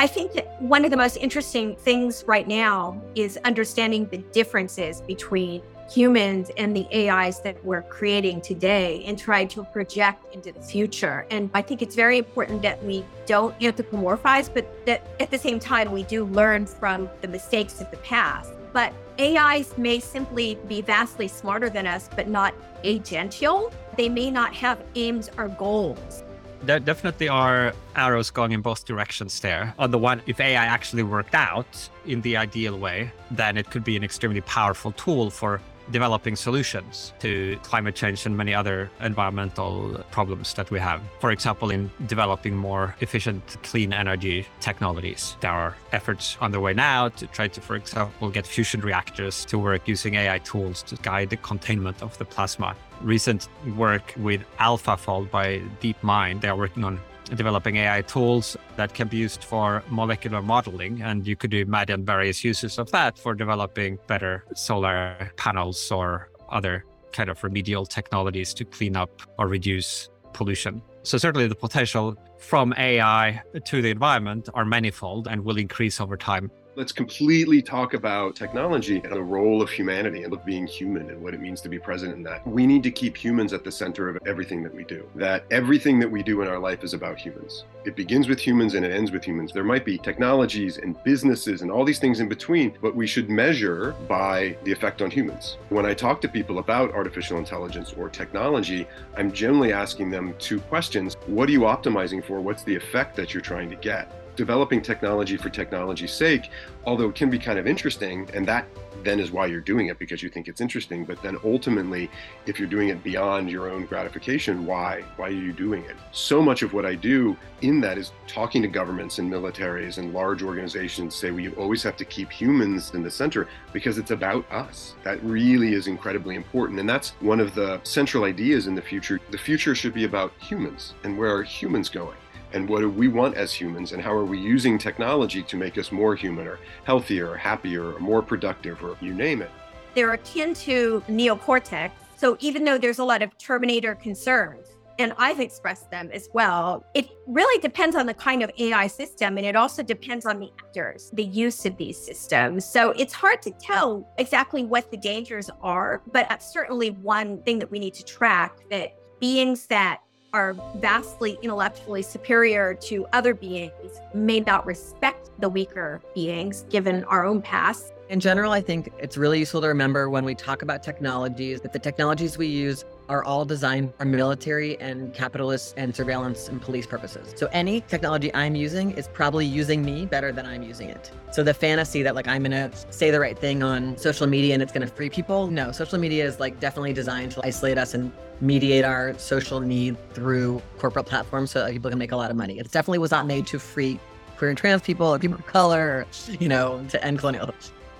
I think that one of the most interesting things right now is understanding the differences between humans and the AIs that we're creating today and try to project into the future. And I think it's very important that we don't anthropomorphize, but that at the same time, we do learn from the mistakes of the past. But AIs may simply be vastly smarter than us, but not agential. They may not have aims or goals. There definitely are arrows going in both directions there. On the one, if AI actually worked out in the ideal way, then it could be an extremely powerful tool for developing solutions to climate change and many other environmental problems that we have. For example, in developing more efficient clean energy technologies. There are efforts underway now to try to, for example, get fusion reactors to work using AI tools to guide the containment of the plasma. Recent work with AlphaFold by DeepMind, they are working on developing AI tools that can be used for molecular modeling. And you could imagine various uses of that for developing better solar panels or other kind of remedial technologies to clean up or reduce pollution. So, certainly the potential from AI to the environment are manifold and will increase over time. Let's completely talk about technology and the role of humanity and of being human and what it means to be present in that. We need to keep humans at the center of everything that we do. That everything that we do in our life is about humans. It begins with humans and it ends with humans. There might be technologies and businesses and all these things in between, but we should measure by the effect on humans. When I talk to people about artificial intelligence or technology, I'm generally asking them two questions. What are you optimizing for? What's the effect that you're trying to get? Developing technology for technology's sake, although it can be kind of interesting, and that then is why you're doing it because you think it's interesting. But then ultimately, if you're doing it beyond your own gratification, why? Why are you doing it? So much of what I do in that is talking to governments and militaries and large organizations say, you always have to keep humans in the center because it's about us. That really is incredibly important. And that's one of the central ideas in the future. The future should be about humans and where are humans going? And what do we want as humans and how are we using technology to make us more human or healthier or happier or more productive or you name it they're akin to neocortex so even though there's a lot of terminator concerns and I've expressed them as well. It really depends on the kind of AI system, and it also depends on the actors, the use of these systems. So it's hard to tell exactly what the dangers are, but that's certainly one thing that we need to track that beings that are vastly intellectually superior to other beings may not respect the weaker beings given our own past. In general, I think it's really useful to remember when we talk about technologies that the technologies we use are all designed for military and capitalist and surveillance and police purposes. So any technology I'm using is probably using me better than I'm using it. So the fantasy that like I'm gonna say the right thing on social media and it's gonna free people, no, social media is like definitely designed to isolate us and mediate our social need through corporate platforms so that people can make a lot of money. It definitely was not made to free queer and trans people or people of color, or, you know, to end colonialism.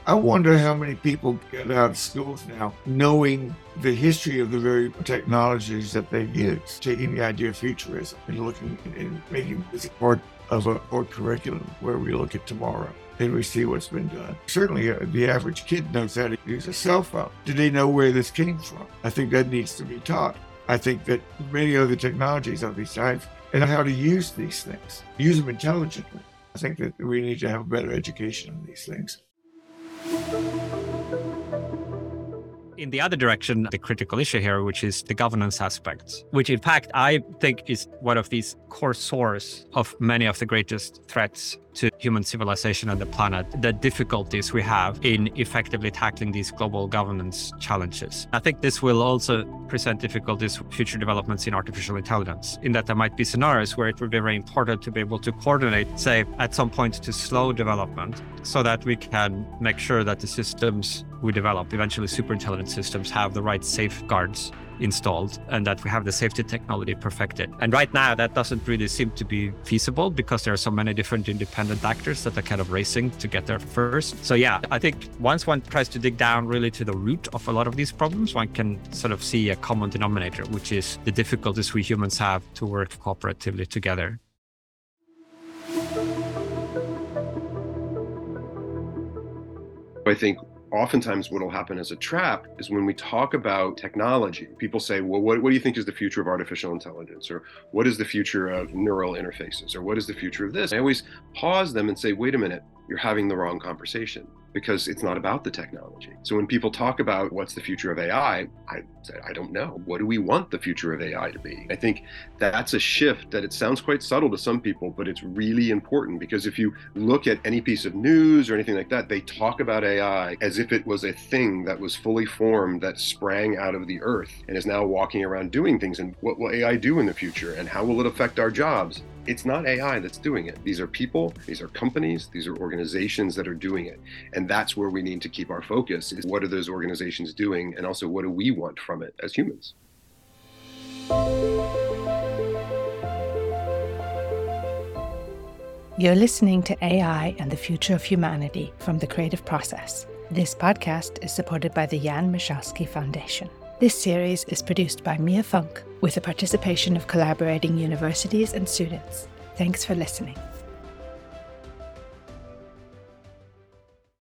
I wonder how many people get out of schools now knowing the history of the very technologies that they use, taking the idea of futurism and looking and making this part of a core curriculum where we look at tomorrow and we see what's been done. Certainly, uh, the average kid knows how to use a cell phone. Do they know where this came from? I think that needs to be taught. I think that many other technologies on these sides and how to use these things, use them intelligently. I think that we need to have a better education on these things thank you in the other direction, the critical issue here, which is the governance aspects, which in fact I think is one of these core source of many of the greatest threats to human civilization on the planet, the difficulties we have in effectively tackling these global governance challenges. I think this will also present difficulties for future developments in artificial intelligence, in that there might be scenarios where it would be very important to be able to coordinate, say, at some point to slow development so that we can make sure that the systems we develop, eventually super intelligent systems, have the right safeguards installed and that we have the safety technology perfected. And right now, that doesn't really seem to be feasible because there are so many different independent actors that are kind of racing to get there first. So, yeah, I think once one tries to dig down really to the root of a lot of these problems, one can sort of see a common denominator, which is the difficulties we humans have to work cooperatively together. I think oftentimes what will happen as a trap is when we talk about technology, people say, well, what, what do you think is the future of artificial intelligence? Or what is the future of neural interfaces? Or what is the future of this? I always pause them and say, wait a minute, you're having the wrong conversation because it's not about the technology. So when people talk about what's the future of AI, I say, I don't know. What do we want the future of AI to be? I think that's a shift that it sounds quite subtle to some people, but it's really important because if you look at any piece of news or anything like that, they talk about AI as if it was a thing that was fully formed that sprang out of the earth and is now walking around doing things. And what will AI do in the future? And how will it affect our jobs? It's not AI that's doing it. These are people, these are companies, these are organizations that are doing it. And that's where we need to keep our focus is what are those organizations doing and also what do we want from it as humans? You're listening to AI and the Future of Humanity from the Creative Process. This podcast is supported by the Jan Michalski Foundation. This series is produced by Mia Funk with the participation of collaborating universities and students. Thanks for listening.